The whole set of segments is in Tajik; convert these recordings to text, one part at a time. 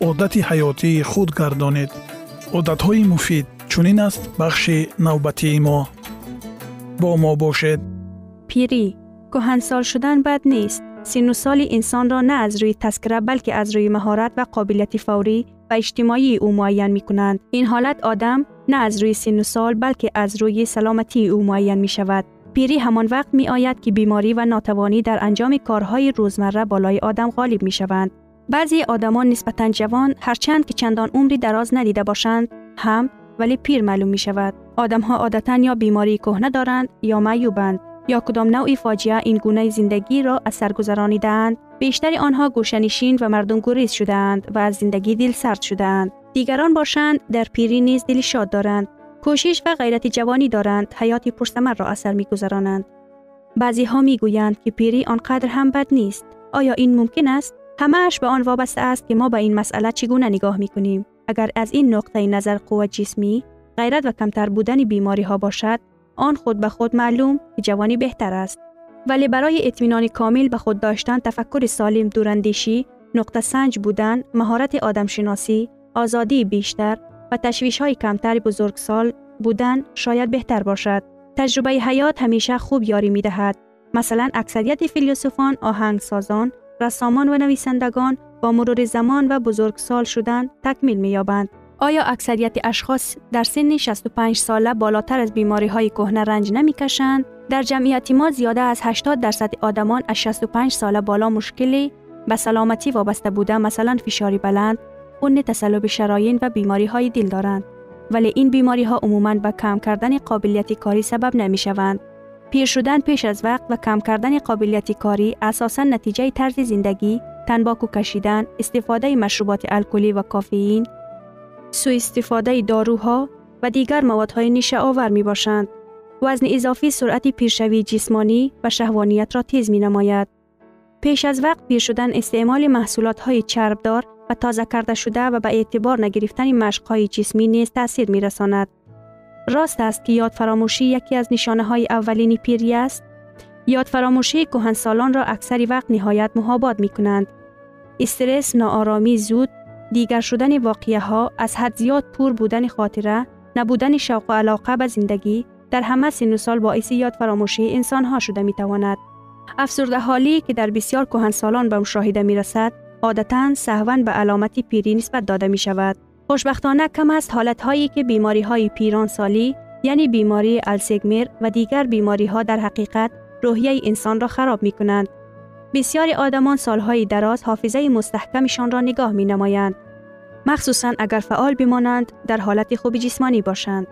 одати ҳаётии худ гардонед одатҳои муфид чунин аст бахши навбатии мо бо мо бошед пирӣ кӯҳансол шудан бад нест сину соли инсонро на аз рӯи таскира балки аз рӯи маҳорат ва қобилияти фаврӣ ва иҷтимоии ӯ муайян мекунанд ин ҳолат одам на аз рӯи сину сол балки аз рӯи саломатии ӯ муайян мешавад пирӣ ҳамон вақт меояд ки беморӣ ва нотавонӣ дар анҷоми корҳои рӯзмарра болои одам ғолиб мешаванд баъзе одамон нисбатан ҷавон ҳарчанд ки чандон умри дароз надида бошанд ҳам вале пир маълум мешавад одамҳо одатан ё бемории кӯҳна доранд ё маъюбанд ё кудом навъи фоҷиа ин гунаи зиндагиро аз сар гузаронидаанд бештари онҳо гӯшанишин ва мардумгуриз шудаанд ва аз зиндагӣ дилсард шудаанд дигарон бошанд дар пирӣ низ дили шод доранд кӯшиш ва ғайрати ҷавонӣ доранд ҳаёти пурсамарро аз сар мегузаронанд баъзеҳо мегӯянд ки пирӣ он қадр ҳам бад нест оё ин мумкин аст ҳамааш ба он вобаста аст ки мо ба ин масъала чӣ гуна нигоҳ мекунем агар аз ин нуқтаи назар қувва ҷисмӣ ғайрат ва камтар будани бемориҳо бошад он худ ба худ маълум ки ҷавонӣ беҳтар аст вале барои итминони комил ба худ доштан тафаккури солим дурандешӣ нуқтасанҷ будан маҳорати одамшиносӣ озодии бештар ва ташвишҳои камтари бузургсол будан шояд беҳтар бошад таҷрубаи ҳаёт ҳамеша хуб ёрӣ медиҳад масалан аксарияти филосуфон оҳангсозон رسامان و نویسندگان با مرور زمان و بزرگسال شدن تکمیل می‌یابند. آیا اکثریت اشخاص در سن 65 ساله بالاتر از بیماری های کهنه رنج نمی‌کشند؟ در جمعیت ما زیاده از 80 درصد آدمان از 65 ساله بالا مشکلی به سلامتی وابسته بوده مثلا فشاری بلند، خون تسلب شراین و بیماری های دل دارند. ولی این بیماری ها عموماً به کم کردن قابلیت کاری سبب نمی شوند. پیر شدن پیش از وقت و کم کردن قابلیت کاری اساساً نتیجه طرز زندگی تنباکو کشیدن، استفاده مشروبات الکلی و کافئین، سوء استفاده داروها و دیگر موادهای نیشه آور می باشند. وزن اضافی سرعت پیرشوی جسمانی و شهوانیت را تیز می نماید. پیش از وقت پیر شدن استعمال محصولات های چربدار و تازه کرده شده و به اعتبار نگرفتن مشق های جسمی نیز تاثیر می رساند. راست است که یاد فراموشی یکی از نشانه های اولین پیری است. یاد فراموشی کهنسالان را اکثری وقت نهایت محاباد می کنند. استرس، ناآرامی زود، دیگر شدن واقعه ها، از حد زیاد پور بودن خاطره، نبودن شوق و علاقه به زندگی در همه سن سال باعث یاد فراموشی انسان ها شده می تواند. افسرده حالی که در بسیار کهنسالان به مشاهده می رسد، عادتا سهون به علامت پیری نسبت داده می شود. خوشبختانه کم است حالت هایی که بیماری های پیران سالی یعنی بیماری السیگمر و دیگر بیماری ها در حقیقت روحیه انسان را خراب می کنند. بسیاری آدمان سالهای دراز حافظه مستحکمشان را نگاه می نمایند. مخصوصا اگر فعال بمانند در حالت خوب جسمانی باشند.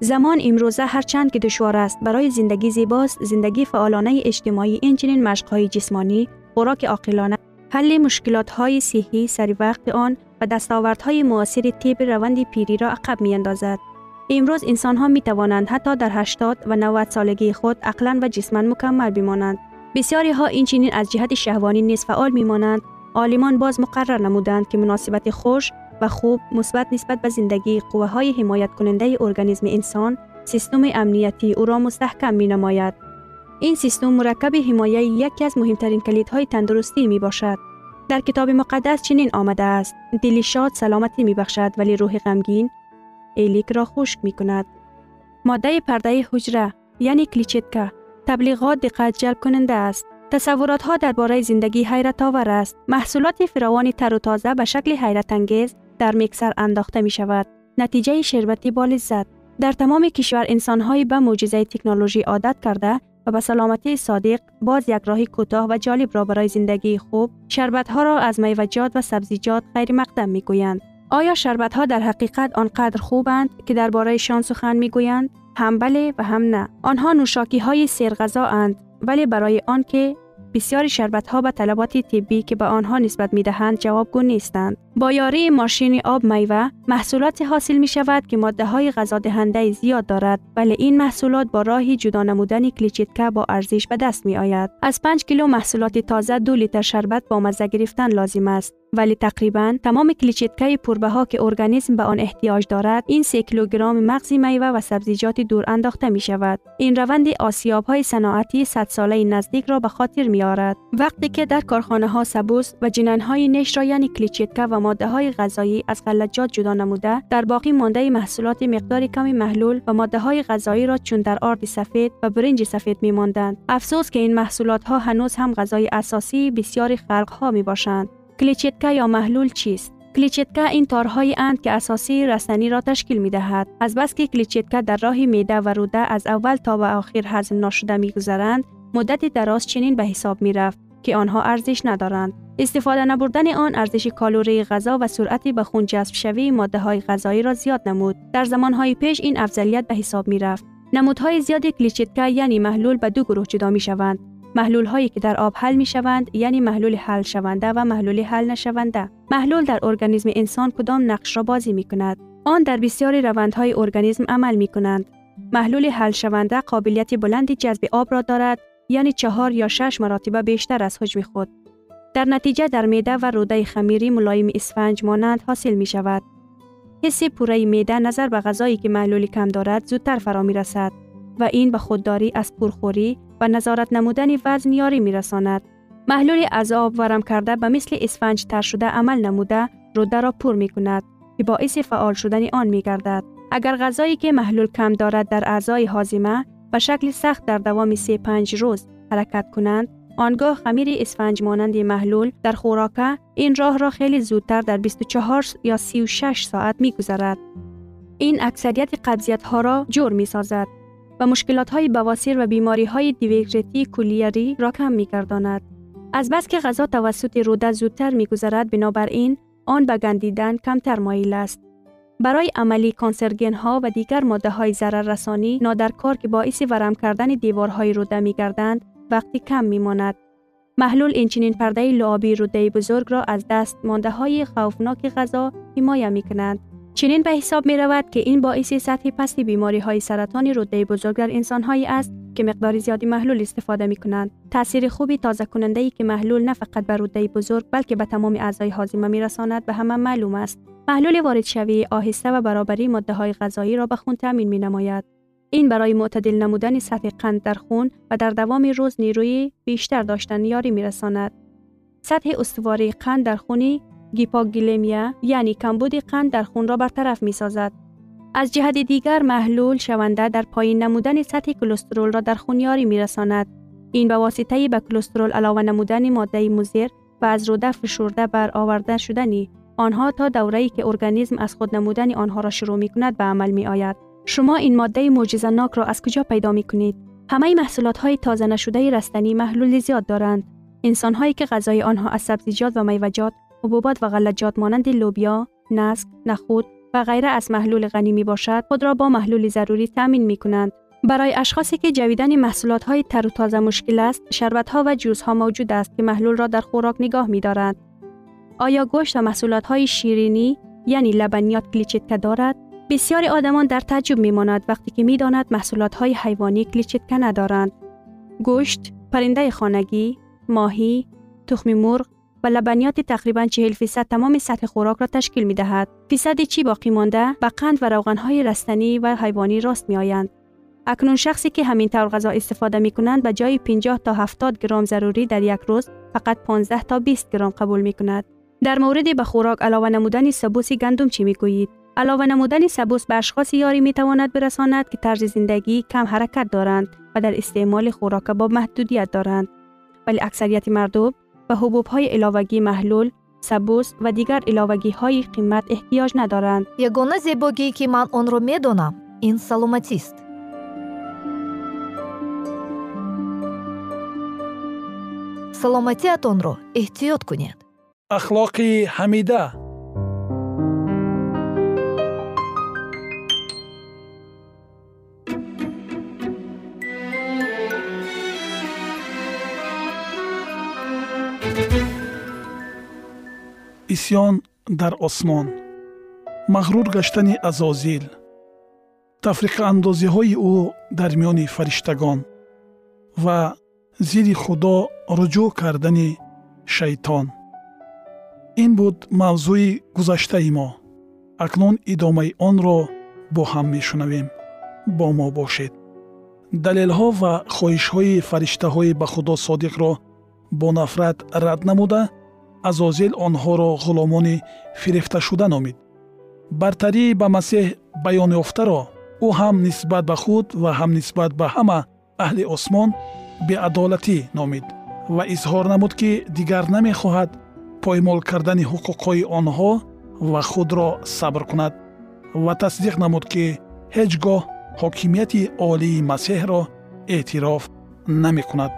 زمان امروزه هرچند که دشوار است برای زندگی زیباست زندگی فعالانه اجتماعی اینچنین مشقهای جسمانی خوراک عاقلانه حل مشکلات های صحی سری وقت آن و دستاوردهای معاصر طب روند پیری را عقب می اندازد. امروز انسان ها می توانند حتی در 80 و 90 سالگی خود عقلا و جسما مکمل بمانند. بسیاری ها اینچنین از جهت شهوانی نیز فعال می مانند. عالمان باز مقرر نمودند که مناسبت خوش و خوب مثبت نسبت به زندگی قوه های حمایت کننده ارگانیسم انسان سیستم امنیتی او را مستحکم می نماید. این سیستم مرکب حمایه یکی از مهمترین کلیدهای تندرستی می باشد. در کتاب مقدس چنین آمده است دلی شاد سلامتی می بخشد ولی روح غمگین ایلیک را خشک می کند. ماده پرده حجره یعنی کلیچتکا تبلیغات دقت جلب کننده است. تصورات ها درباره زندگی حیرت آور است. محصولات فراوان تر و تازه به شکل حیرت انگیز در میکسر انداخته می شود. نتیجه شربتی با لذت در تمام کشور انسانهایی به معجزه تکنولوژی عادت کرده و به سلامتی صادق باز یک راهی کوتاه و جالب را برای زندگی خوب شربت ها را از میوجات و سبزیجات غیر مقدم می گویند. آیا شربت ها در حقیقت آنقدر خوبند که درباره شان سخن می گویند؟ هم بله و هم نه. آنها نوشاکی های سرغذا اند ولی برای آنکه بسیاری شربت ها به طلبات طبی که به آنها نسبت می دهند جوابگو نیستند. با یاری ماشین آب میوه محصولات حاصل می شود که ماده های غذا دهنده زیاد دارد ولی این محصولات با راهی جدا نمودن کلیچیتکا با ارزش به دست می آید. از 5 کیلو محصولات تازه دو لیتر شربت با مزه گرفتن لازم است. ولی تقریبا تمام کلیچیتکای پربها که ارگانیسم به آن احتیاج دارد این 3 کیلوگرم مغز میوه و سبزیجات دور انداخته می شود این روند آسیاب های صناعتی 100 ساله نزدیک را به خاطر می آرد وقتی که در کارخانه ها سبوس و جنین های نش را یعنی کلیچیتکا و ماده های غذایی از غلجات جدا نموده در باقی مانده محصولات مقدار کمی محلول و ماده های غذایی را چون در آرد سفید و برنج سفید می ماندند افسوس که این محصولات ها هنوز هم غذای اساسی بسیاری خلق ها می باشند کلیچتکا یا محلول چیست؟ کلیچتکا این تارهایی اند که اساسی رسنی را تشکیل می دهد. از بس که کلیچتکا در راه میده و روده از اول تا به آخر هضم ناشده می گذرند، مدت دراز چنین به حساب می رفت که آنها ارزش ندارند. استفاده نبردن آن ارزش کالوری غذا و سرعت به خون جذب شوی ماده های غذایی را زیاد نمود. در زمانهای پیش این افضلیت به حساب می رفت. نمودهای زیاد کلیچتکا یعنی محلول به دو گروه جدا می شوند. محلول هایی که در آب حل می شوند یعنی محلول حل شونده و محلول حل نشونده محلول در ارگانیسم انسان کدام نقش را بازی می کند آن در بسیاری روندهای ارگانیسم عمل می کنند محلول حل شونده قابلیت بلندی جذب آب را دارد یعنی چهار یا شش مراتبه بیشتر از حجم خود در نتیجه در میده و روده خمیری ملایم اسفنج مانند حاصل می شود حس پوره میده نظر به غذایی که محلول کم دارد زودتر فرا می رسد و این به خودداری از پرخوری و نظارت نمودن وزن یاری می رساند. محلول از آب ورم کرده به مثل اسفنج تر شده عمل نموده روده را پر می کند که باعث فعال شدن آن می گردد. اگر غذایی که محلول کم دارد در اعضای حازمه به شکل سخت در دوام 3 5 روز حرکت کنند آنگاه خمیر اسفنج مانند محلول در خوراکه این راه را خیلی زودتر در 24 یا 36 ساعت می گذرد. این اکثریت قبضیت ها را جور می سازد. و مشکلات های بواسیر و بیماری های دیویگریتی کلیری را کم می گرداند. از بس که غذا توسط روده زودتر می گذرد بنابراین آن به گندیدن کمتر مایل است. برای عملی کانسرگین ها و دیگر ماده های ضرر رسانی نادرکار که باعث ورم کردن دیوارهای روده می گردند وقتی کم می ماند. محلول اینچنین پرده لعابی روده بزرگ را از دست مانده های خوفناک غذا حمایه می کنند. چنین به حساب می رود که این باعث سطح پست بیماری های سرطانی روده بزرگ در انسان هایی است که مقدار زیادی محلول استفاده می کنند. تاثیر خوبی تازه کننده ای که محلول نه فقط به روده بزرگ بلکه به تمام اعضای هاضمه می رساند به همه معلوم است. محلول وارد شوی آهسته و برابری ماده های غذایی را به خون تامین می نماید. این برای معتدل نمودن سطح قند در خون و در دوام روز نیروی بیشتر داشتن یاری می رساند. سطح استواری قند در خونی گیپاگلیمیا یعنی کمبود قند در خون را برطرف می سازد. از جهت دیگر محلول شونده در پایین نمودن سطح کلسترول را در خون یاری می رساند. این به واسطه به کلسترول علاوه نمودن ماده مضر و از روده فشرده بر آورده شدنی آنها تا دوره‌ای که ارگانیسم از خود نمودن آنها را شروع می کند به عمل می آید. شما این ماده معجزه ناک را از کجا پیدا می کنید؟ همه محصولات های تازه نشده رستنی محلول زیاد دارند. انسان هایی که غذای آنها از سبزیجات و میوجات حبوبات و غلجات مانند لوبیا، نسک، نخود و غیره از محلول غنی می باشد خود را با محلول ضروری تامین می کنند. برای اشخاصی که جویدن محصولات های تر و تازه مشکل است، شربت ها و جوز ها موجود است که محلول را در خوراک نگاه می دارند. آیا گوشت و محصولات های شیرینی یعنی لبنیات کلیچتکه دارد؟ بسیاری آدمان در تعجب می ماند وقتی که می داند محصولات های حیوانی کلیچتکه ندارند. گوشت، پرنده خانگی، ماهی، تخم مرغ و لبنیات تقریبا 40 فیصد تمام سطح خوراک را تشکیل می دهد. فیصد چی باقی مانده به قند و روغن های رستنی و حیوانی راست می آیند. اکنون شخصی که همین طور غذا استفاده می کنند به جای 50 تا 70 گرم ضروری در یک روز فقط 15 تا 20 گرم قبول می کند. در مورد به خوراک علاوه نمودن سبوس گندم چی می‌گویید؟ علاوه نمودن سبوس به اشخاص یاری می‌تواند برساند که طرز زندگی کم حرکت دارند و در استعمال خوراک با محدودیت دارند. ولی اکثریت مردم به حبوب های علاوگی محلول سبوس و دیگر علاوگی های قیمت احتیاج ندارند. یگانه زیباگی که من آن را می‌دونم، این سلامتی است. رو احتیاط کنید. Ахлоқи ҳамида. Исьён дар осмон. Мағрур гаштани азозил. Тафриқаандозиҳои ӯ дар миёни фариштагон ва зидди худо руҷӯъ кардани шайтон ин буд мавзӯи гузаштаи мо. Акнун идомаи онро бо ҳам мешунавем. Бо мо бошед. Далелҳо ва хоҳишҳои фариштаҳои ба худо содиқро бо нафрат рад намуда азозил онҳоро ғуломони фирифташуда номид. Бартарии ба масеҳ баёнёфтаро ӯ ҳам нисбат ба худ ва ҳам нисбат ба ҳама аҳли осмон беадолатӣ номид ва изҳор намуд ки дигар намехоҳад поймол кардани ҳуқуқҳои онҳо ва худро сабр кунад ва тасдиқ намуд ки ҳеҷ гоҳ ҳокимияти олии масеҳро эътироф намекунад.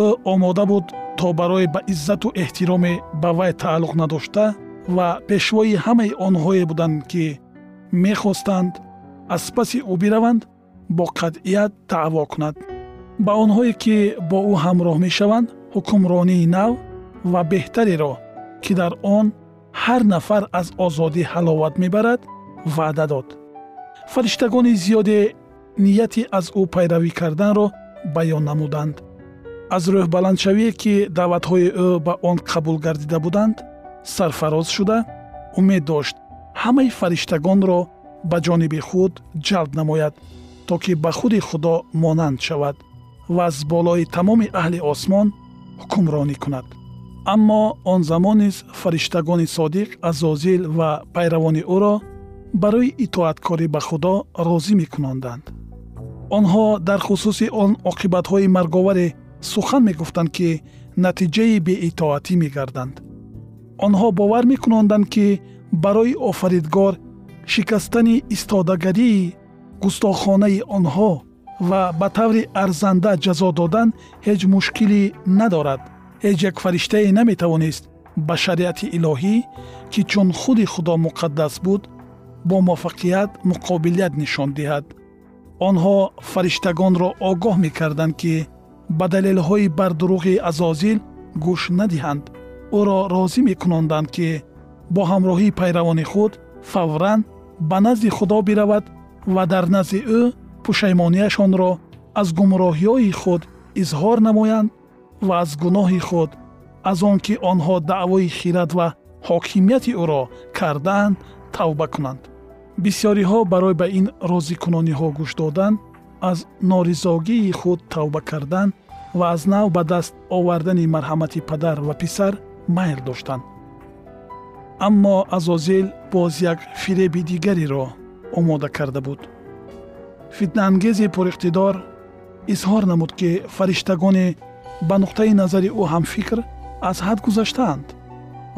Ӯ омода буд то барои ба иззату эҳтироме ба вай тааллуқ надошта ва пешвои ҳамаи онҳое буданд ки мехостанд аз паси ӯ бираванд бо қатъият даъво кунад. Ба онҳое ки бо ӯ ҳамроҳ мешаванд ҳукмронии нав ва беҳтареро ки дар он ҳар нафар аз озодӣ ҳаловат мебарад ваъда дод. Фариштагони зиёде нияти аз ӯ пайравӣ карданро баён намуданд. Аз рӯҳбаландшавие ки даъватҳои ӯ ба он қабул гардида буданд сарфароз шуда умед дошт ҳамаи фариштагонро ба ҷониби худ ҷалб намояд то ки ба худи худо монанд шавад ва аз болои тамоми аҳли осмон ҳукмронӣ кунад аммо он замон низ фариштагони содиқ азозил ва пайравони ӯро барои итоаткорӣ ба худо розӣ мекунонданд онҳо дар хусуси он оқибатҳои марговаре сухан мегуфтанд ки натиҷаи беитоатӣ мегарданд. Онҳо бовар мекунонданд ки барои офаридгор шикастани истодагарии густохонаи онҳо ва ба таври арзанда ҷазо додан ҳеҷ мушкилӣ надорад ҳеҷ як фариштае наметавонист ба шариати илоҳӣ ки чун худи худо муқаддас буд бо муваффақият муқобилият нишон диҳад. Онҳо фариштагонро огоҳ мекарданд ки ба далелҳои бардуруғи азозил гӯш надиҳанд. Ӯро розӣ мекунонданд ки бо ҳамроҳии пайравони худ фавран ба назди худо биравад ва дар назди ӯ пушаймонияшонро аз гумроҳиҳои худ изҳор намоянд ва аз гуноҳи худ аз он ки онҳо даъвои хират ва ҳокимияти ӯро кардаанд тавба кунанд. Бисьёриҳо барои ба ин розикунониҳо гӯш додан аз норизогии худ тавба кардан ва аз нав ба даст овардани марҳамати падар ва писар майл доштанд. Аммо азозил боз як фиреби дигареро омода карда буд. Фитнаангези пуриқтидор изҳор намуд ки фариштагоне ба нуқтаи назари ӯ ҳамфикр аз ҳад гузаштаанд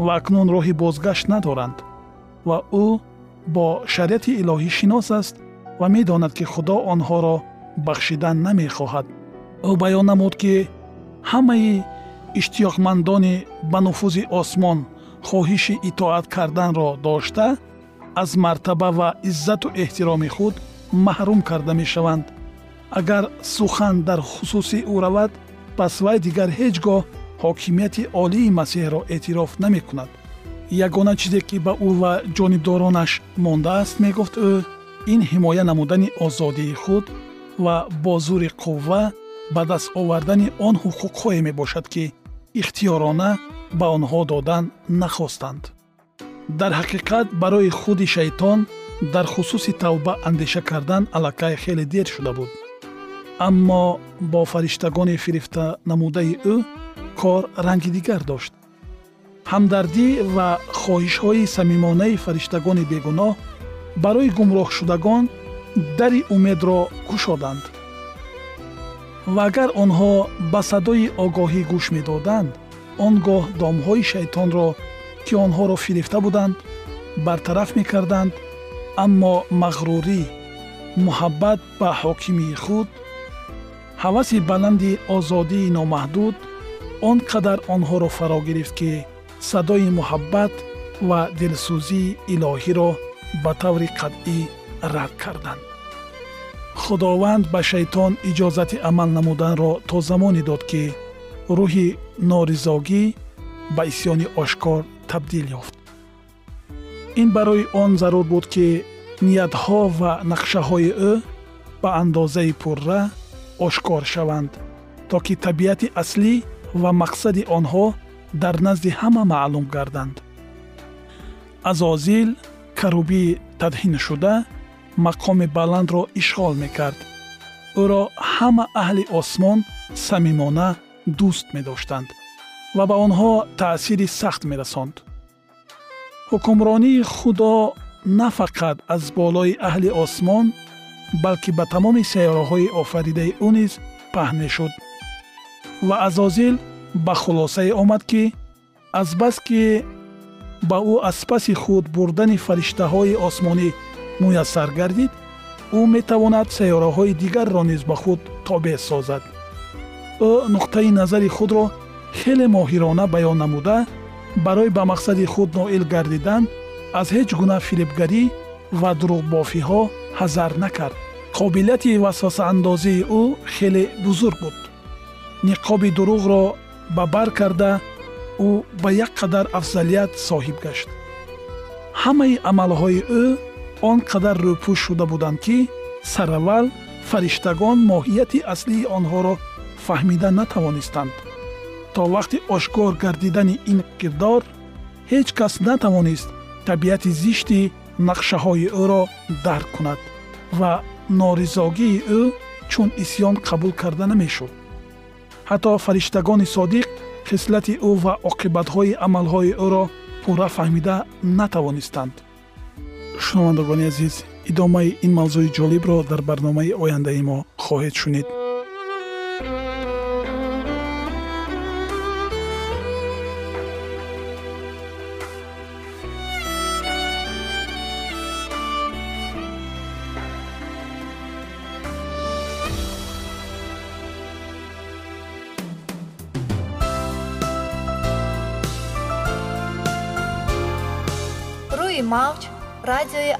ва акнун роҳи бозгашт надоранд ва ӯ бо шариати илоҳӣ шинос аст ва медонад ки худо онҳоро бахшидан намехоҳад. Ӯ баён намуд ки ҳамаи иштиёқмандони ба нуфузи осмон хоҳиши итоат карданро дошта аз мартаба ва иззату эҳтироми худ маҳрум карда мешаванд. Агар сухан дар хусуси ӯ равад пас вай дигар ҳеҷ гоҳ ҳокимияти олии масеҳро эътироф намекунад. Ягона чизе ки ба ӯ ва ҷонибдоронаш мондааст мегуфт ӯ ин ҳимоя намудани озодии худ ва бо зури қувва ба даст овардани он ҳуқуқҳое мебошад ки ихтиёрона ба онҳо додан нахостанд. Дар ҳақиқат барои худи шайтон дар хусуси тавба андеша кардан аллакай хеле дер шуда буд аммо бо фариштагони фирифта намудаи ӯ кор ранги дигар дошт. Ҳамдардӣ ва хоҳишҳои самимонаи фариштагони бегуноҳ барои гумроҳшудагон дари умедро кушоданд. Ва агар онҳо ба садои огоҳӣ гӯш медоданд он гоҳ домҳои шайтонро ки онҳоро фирифта буданд бартараф мекарданд аммо мағрурӣ муҳаббат ба ҳокимии худ ҳаваси баланди озодии номаҳдуд он қадар онҳоро фаро гирифт ки садои муҳаббат ва дилсӯзии илоҳиро ба таври қатъӣ рад карданд. Худованд ба шайтон иҷозати амал намуданро то замоне дод ки рӯҳи норизогӣ ба исьёни ошкор табдил ёфт. Ин барои он зарур буд ки ниятҳо ва нақшаҳои ӯ ба андозаи пурра ошкор шаванд то ки табиати аслӣ ва мақсади онҳо дар назди ҳама маълум гарданд. Азозил карубии тадҳиншуда мақоми баландро ишғол мекард. Ӯро ҳама аҳли осмон самимона дӯст медоштанд ва ба онҳо таъсири сахт мерасонд. Ҳукмронии худо на фақат аз болои аҳли осмон балки ба тамоми сайёраҳои офаридаи ӯ низ паҳн мешуд ва азозил ба хулосае омад ки азбаски ба ӯ аз паси худ бурдани фариштаҳои осмонӣ муяссар гардид ӯ метавонад сайёраҳои дигарро низ ба худ тобеъ созад. Ӯ нуқтаи назари худро хеле моҳирона баён намуда барои ба мақсади худ ноил гардидан аз ҳеҷ гуна фирибгарӣ ва дурӯғбофиҳо ҳазар накард. Қобилияти васвасаандозии ӯ хеле бузург буд. Ниқоби дурӯғро ба бар карда ӯ ба як қадар афзалият соҳиб гашт. Ҳамаи амалҳои ӯ он қадар рӯпӯш шуда буданд ки сараввал фариштагон моҳияти аслии онҳоро фаҳмида натавонистанд. То вақти ошкор гардидани ин кирдор ҳеҷ кас натавонист табиати зишти нақшаҳои ӯро дарк кунад ва норизогии ӯ чун исьён қабул карда намешуд. Ҳатто фариштагони содиқ хислати ӯ ва оқибатҳои амалҳои ӯро пурра фаҳмида натавонистанд. Шунавандагони азиз идомаи ин мавзӯи ҷолибро дар барномаи ояндаи мо хоҳед шунид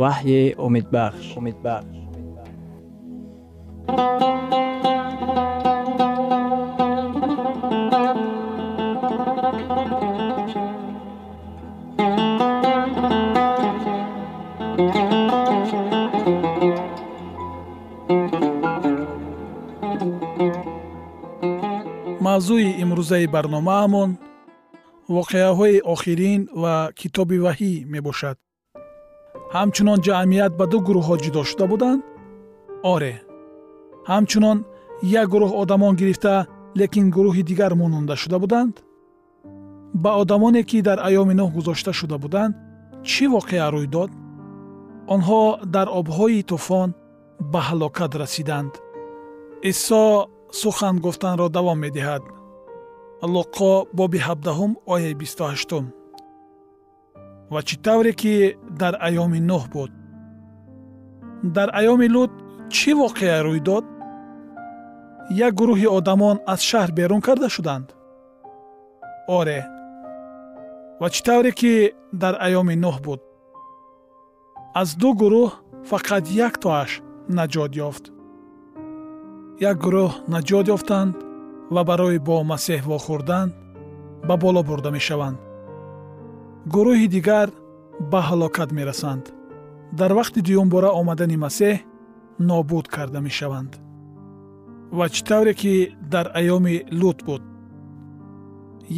ваҳйи умедбахш умедбахш мавзӯи имрӯзаи барномаамон воқеаҳои охирин ва китоби ваҳӣ мебошад ҳамчунон ҷамъият ба ду гурӯҳҳо ҷудо шуда буданд? Оре. Ҳамчунон як гурӯҳ одамон гирифта лекин гурӯҳи дигар монанда шуда буданд? Ба одамоне ки дар айёми нӯҳ гузошта шуда буданд чӣ воқеа рӯй дод? Онҳо дар обҳои тӯфон ба ҳалокат расиданд. Исо сухан гуфтанро давом медиҳад. Луқо боби ҳабдаҳум ояи бисту ҳаштум ва чӣ тавре ки дар айёми нӯҳ буд. Дар айёми лут чӣ воқеа рӯй дод? Як гурӯҳи одамон аз шаҳр берун карда шуданд? Оре. Ва чӣ тавре ки дар айёми нӯҳ буд? Аз ду гурӯҳ фақат як тоаш наҷот ёфт. Як гурӯҳ наҷот ёфтанд ва барои бо масеҳ вохӯрдан ба боло бурда мешаванд. Гурӯҳи дигар ба ҳалокат мерасанд. Дар вақти дуюмбора омадани масеҳ нобуд карда мешаванд. Ва чӣ тавре ки дар айёми лут буд.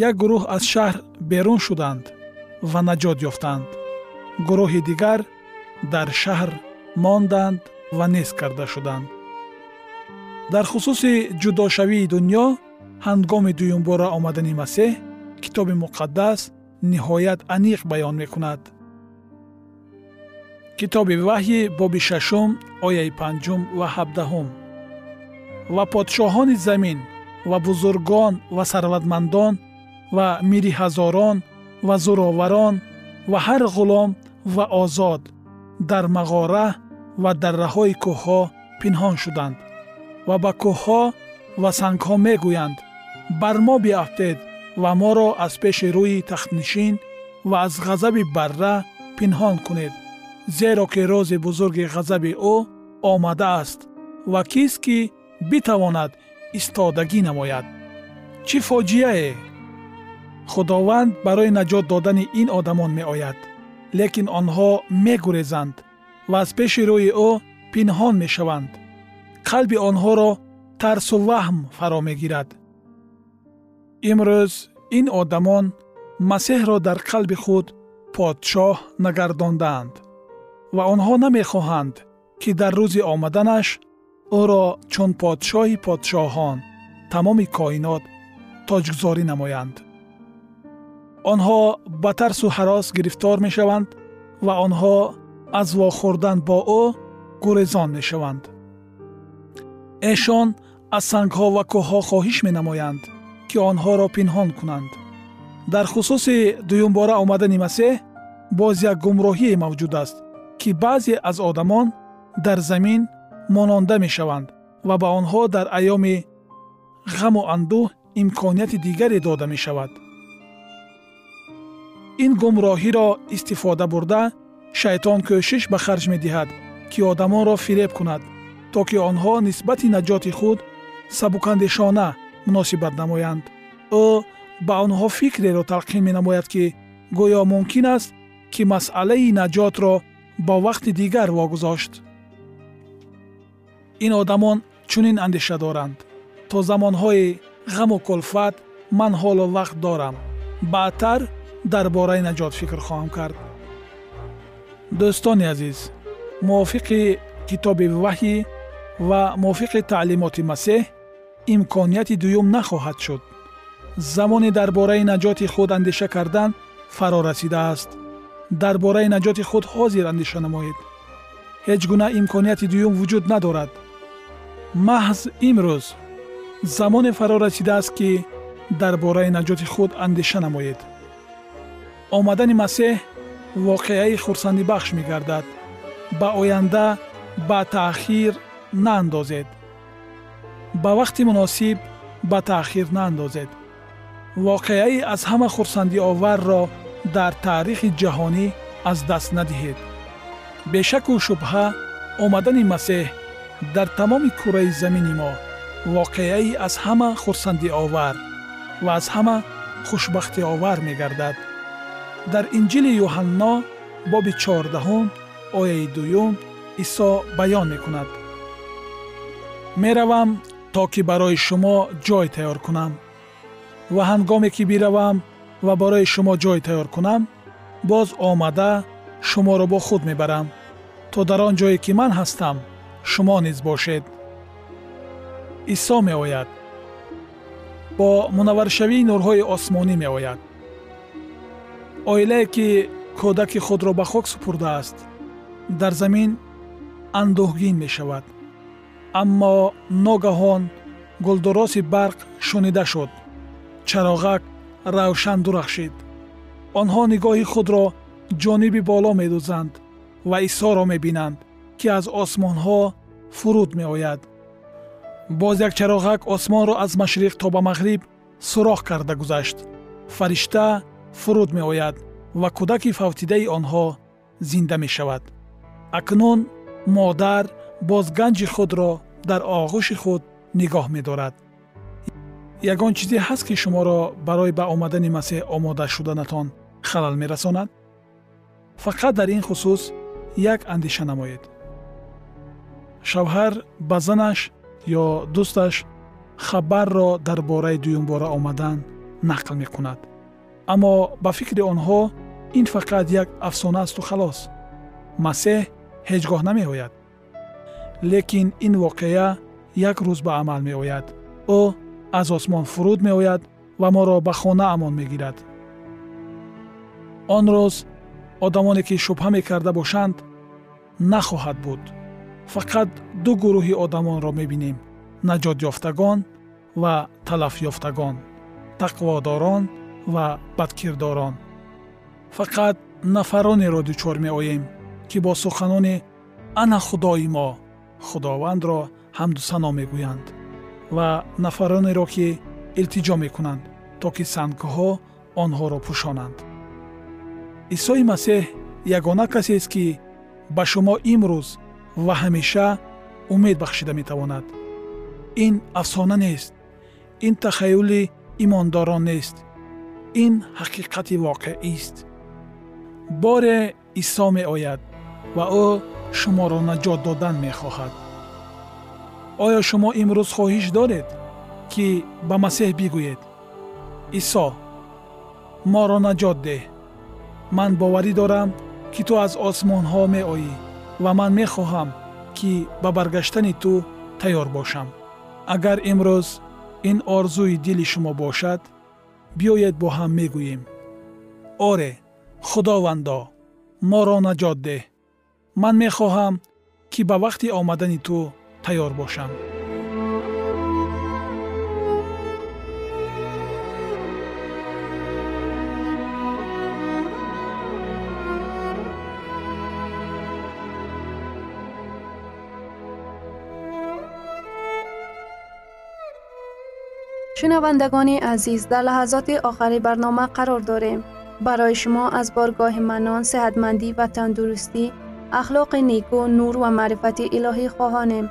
Як гурӯҳ аз шаҳр берун шуданд ва наҷот ёфтанд гурӯҳи дигар дар шаҳр монданд ва нест карда шуданд. Дар хусуси ҷудошавии дуньё ҳангоми дуюмбора омадани масеҳ китоби муқаддас ниҳоят аниқ баён мекунад китоби ваҳйи боби шашум ояи панҷум ва ҳабдаҳум. Ва подшоҳони замин ва бузургон ва сарватмандон ва мириҳазорон ва зӯроварон ва ҳар ғулом ва озод дар мағора ва дарраҳои кӯҳҳо пинҳон шуданд ва ба кӯҳҳо ва сангҳо мегӯянд. Бар мо биафтед ва моро аз пеши рӯи тахтнишин ва аз ғазаби барра пинҳон кунед зеро ки рози бузурги ғазаби ӯ омадааст ва кист ки битавонад истодагӣ намояд. Чӣ фоҷиае худованд барои наҷот додани ин одамон меояд лекин онҳо мегурезанд ва аз пеши рӯи ӯ пинҳон мешаванд. Қалби онҳоро тарсу ваҳм фаро мегирад. Имрӯз ин одамон масеҳро дар қалби худ подшоҳ нагардондаанд ва онҳо намехоҳанд ки дар рӯзи омаданаш ӯро чун подшоҳи подшоҳон тамоми коинот тоҷгузорӣ намоянд. Онҳо ба тарсу ҳарос гирифтор мешаванд ва онҳо аз вохӯрдан бо ӯ гурезон мешаванд. Эшон аз сангҳо ва кӯҳҳо хоҳиш менамоянд ки онҳоро пинҳон кунанд. Дар хусуси дуюмбора омадани масеҳ боз як гумроҳие мавҷуд аст ки баъзе аз одамон дар замин мононда мешаванд ва ба онҳо дар айёми ғаму андӯҳ имконияти дигаре дода мешавад. ин гумроҳиро истифода бурда шайтон кӯшиш ба харҷ медиҳад ки одамонро фиреб кунад то ки онҳо нисбати наҷоти худ сабукандешона муносибат намоянд. Ӯ ба онҳо фикреро талқин менамояд ки гӯё мумкин аст ки масъалаи наҷотро ба вақти дигар вогузошт. Ин одамон чунин андеша доранд. То замонҳои ғаму кулфат ман ҳолу вақт дорам. Баъдтар дар бораи наҷот фикр хоҳам кард. Дӯстони азиз мувофиқи китоби ваҳйӣ ва мувофиқи таълимоти масеҳ имконияти дуюм нахоҳад шуд. Замоне дар бораи наҷоти худ андеша кардан фаро расидааст дар бораи наҷоти худ ҳозир андеша намоед. Ҳеҷ гуна имконияти дуюм вуҷуд надорад. Маҳз имрӯз замоне фаро расидааст ки дар бораи наҷоти худ андеша намоед. Омадани масеҳ воқеаи хурсандибахш мегардад. Ба оянда ба таъхир наандозед. Ба вақти муносиб ба таъхир наандозед. Воқеаи аз ҳама хурсандиоварро дар таърихи ҷаҳонӣ аз даст надиҳед. Бешаку шубҳа омадани масеҳ дар тамоми кураи замини мо воқеаи аз ҳама хурсандиовар ва аз ҳама хушбахтиовар мегардад. Дар инҷили юҳанно боби чордаҳум ояи дуюм исо баён мекунад. Меравам то ки барои шумо ҷой тайёр кунам ва ҳангоме ки биравам ва барои шумо ҷой тайёр кунам боз омада шуморо бо худ мебарам. То дар он ҷое ки ман ҳастам шумо низ бошед. Исо меояд. Бо мунавваршавии нурҳои осмонӣ меояд. Оилае ки кӯдаки худро ба хок супурдааст дар замин андӯҳгин мешавад. Аммо ногаҳон гулдуроси барқ шунида шуд. Чароғак равшан дурахшид. Онҳо нигоҳи худро ҷониби боло медӯзанд ва исоро мебинанд ки аз осмонҳо фуруд меояд. Боз як чароғак осмонро аз машриқ то ба мағриб сурох карда гузашт. Фаришта фуруд меояд ва кӯдаки фавтидаи онҳо зинда мешавад. Акнун модар боз ганҷи худро дар оғӯши худ нигоҳ медорад ягон чизе ҳаст ки шуморо барои ба омадани масеҳ омода шуданатон халал мерасонад? Фақат дар ин хусус як андеша намоед. Шавҳар ба занаш ё дӯсташ хабарро дар бораи дуюмбора омадан нақл мекунад. Аммо ба фикри онҳо ин фақат як афсона асту халос. Масеҳ ҳеҷ гоҳ намеояд. Лекин ин воқеа як рӯз ба амал меояд. Ӯ аз осмон фуруд меояд ва моро ба хонаамон мегирад. Он рӯз одамоне ки шубҳа мекарда бошанд нахоҳад буд. Фақат ду гурӯҳи одамонро мебинем наҷотёфтагон ва талафёфтагон тақводорон ва бадкирдорон. Фақат нафаронеро дучор меоем ки бо суханони ана худои мо! Худовандро ҳамдусано мегӯянд ва нафаронеро ки илтиҷо мекунанд то ки сангҳо онҳоро пӯшонанд. Исои масеҳ ягона касест ки ба шумо имрӯз ва ҳамеша умед бахшида метавонад. Ин афсона нест ин тахаюли имондорон нест ин ҳақиқати воқеист боре исо меояд ва ӯ шуморо наҷот додан мехоҳад оё шумо имрӯз хоҳиш доред ки ба масеҳ бигӯед? Исо моро наҷот деҳ. Ман боварӣ дорам ки ту аз осмонҳо меоӣ ва ман мехоҳам ки ба баргаштани ту тайёр бошам. Агар имрӯз ин орзуи дили шумо бошад биёед бо ҳам мегӯем. Оре худовандо моро наҷот деҳ. Ман мехоҳам ки ба вақти омадани ту تیار باشم. شنوندگان عزیز در لحظات آخری برنامه قرار داریم. برای شما از بارگاه منان، صحتمندی و تندرستی، اخلاق نیکو، نور و معرفت الهی خواهانیم.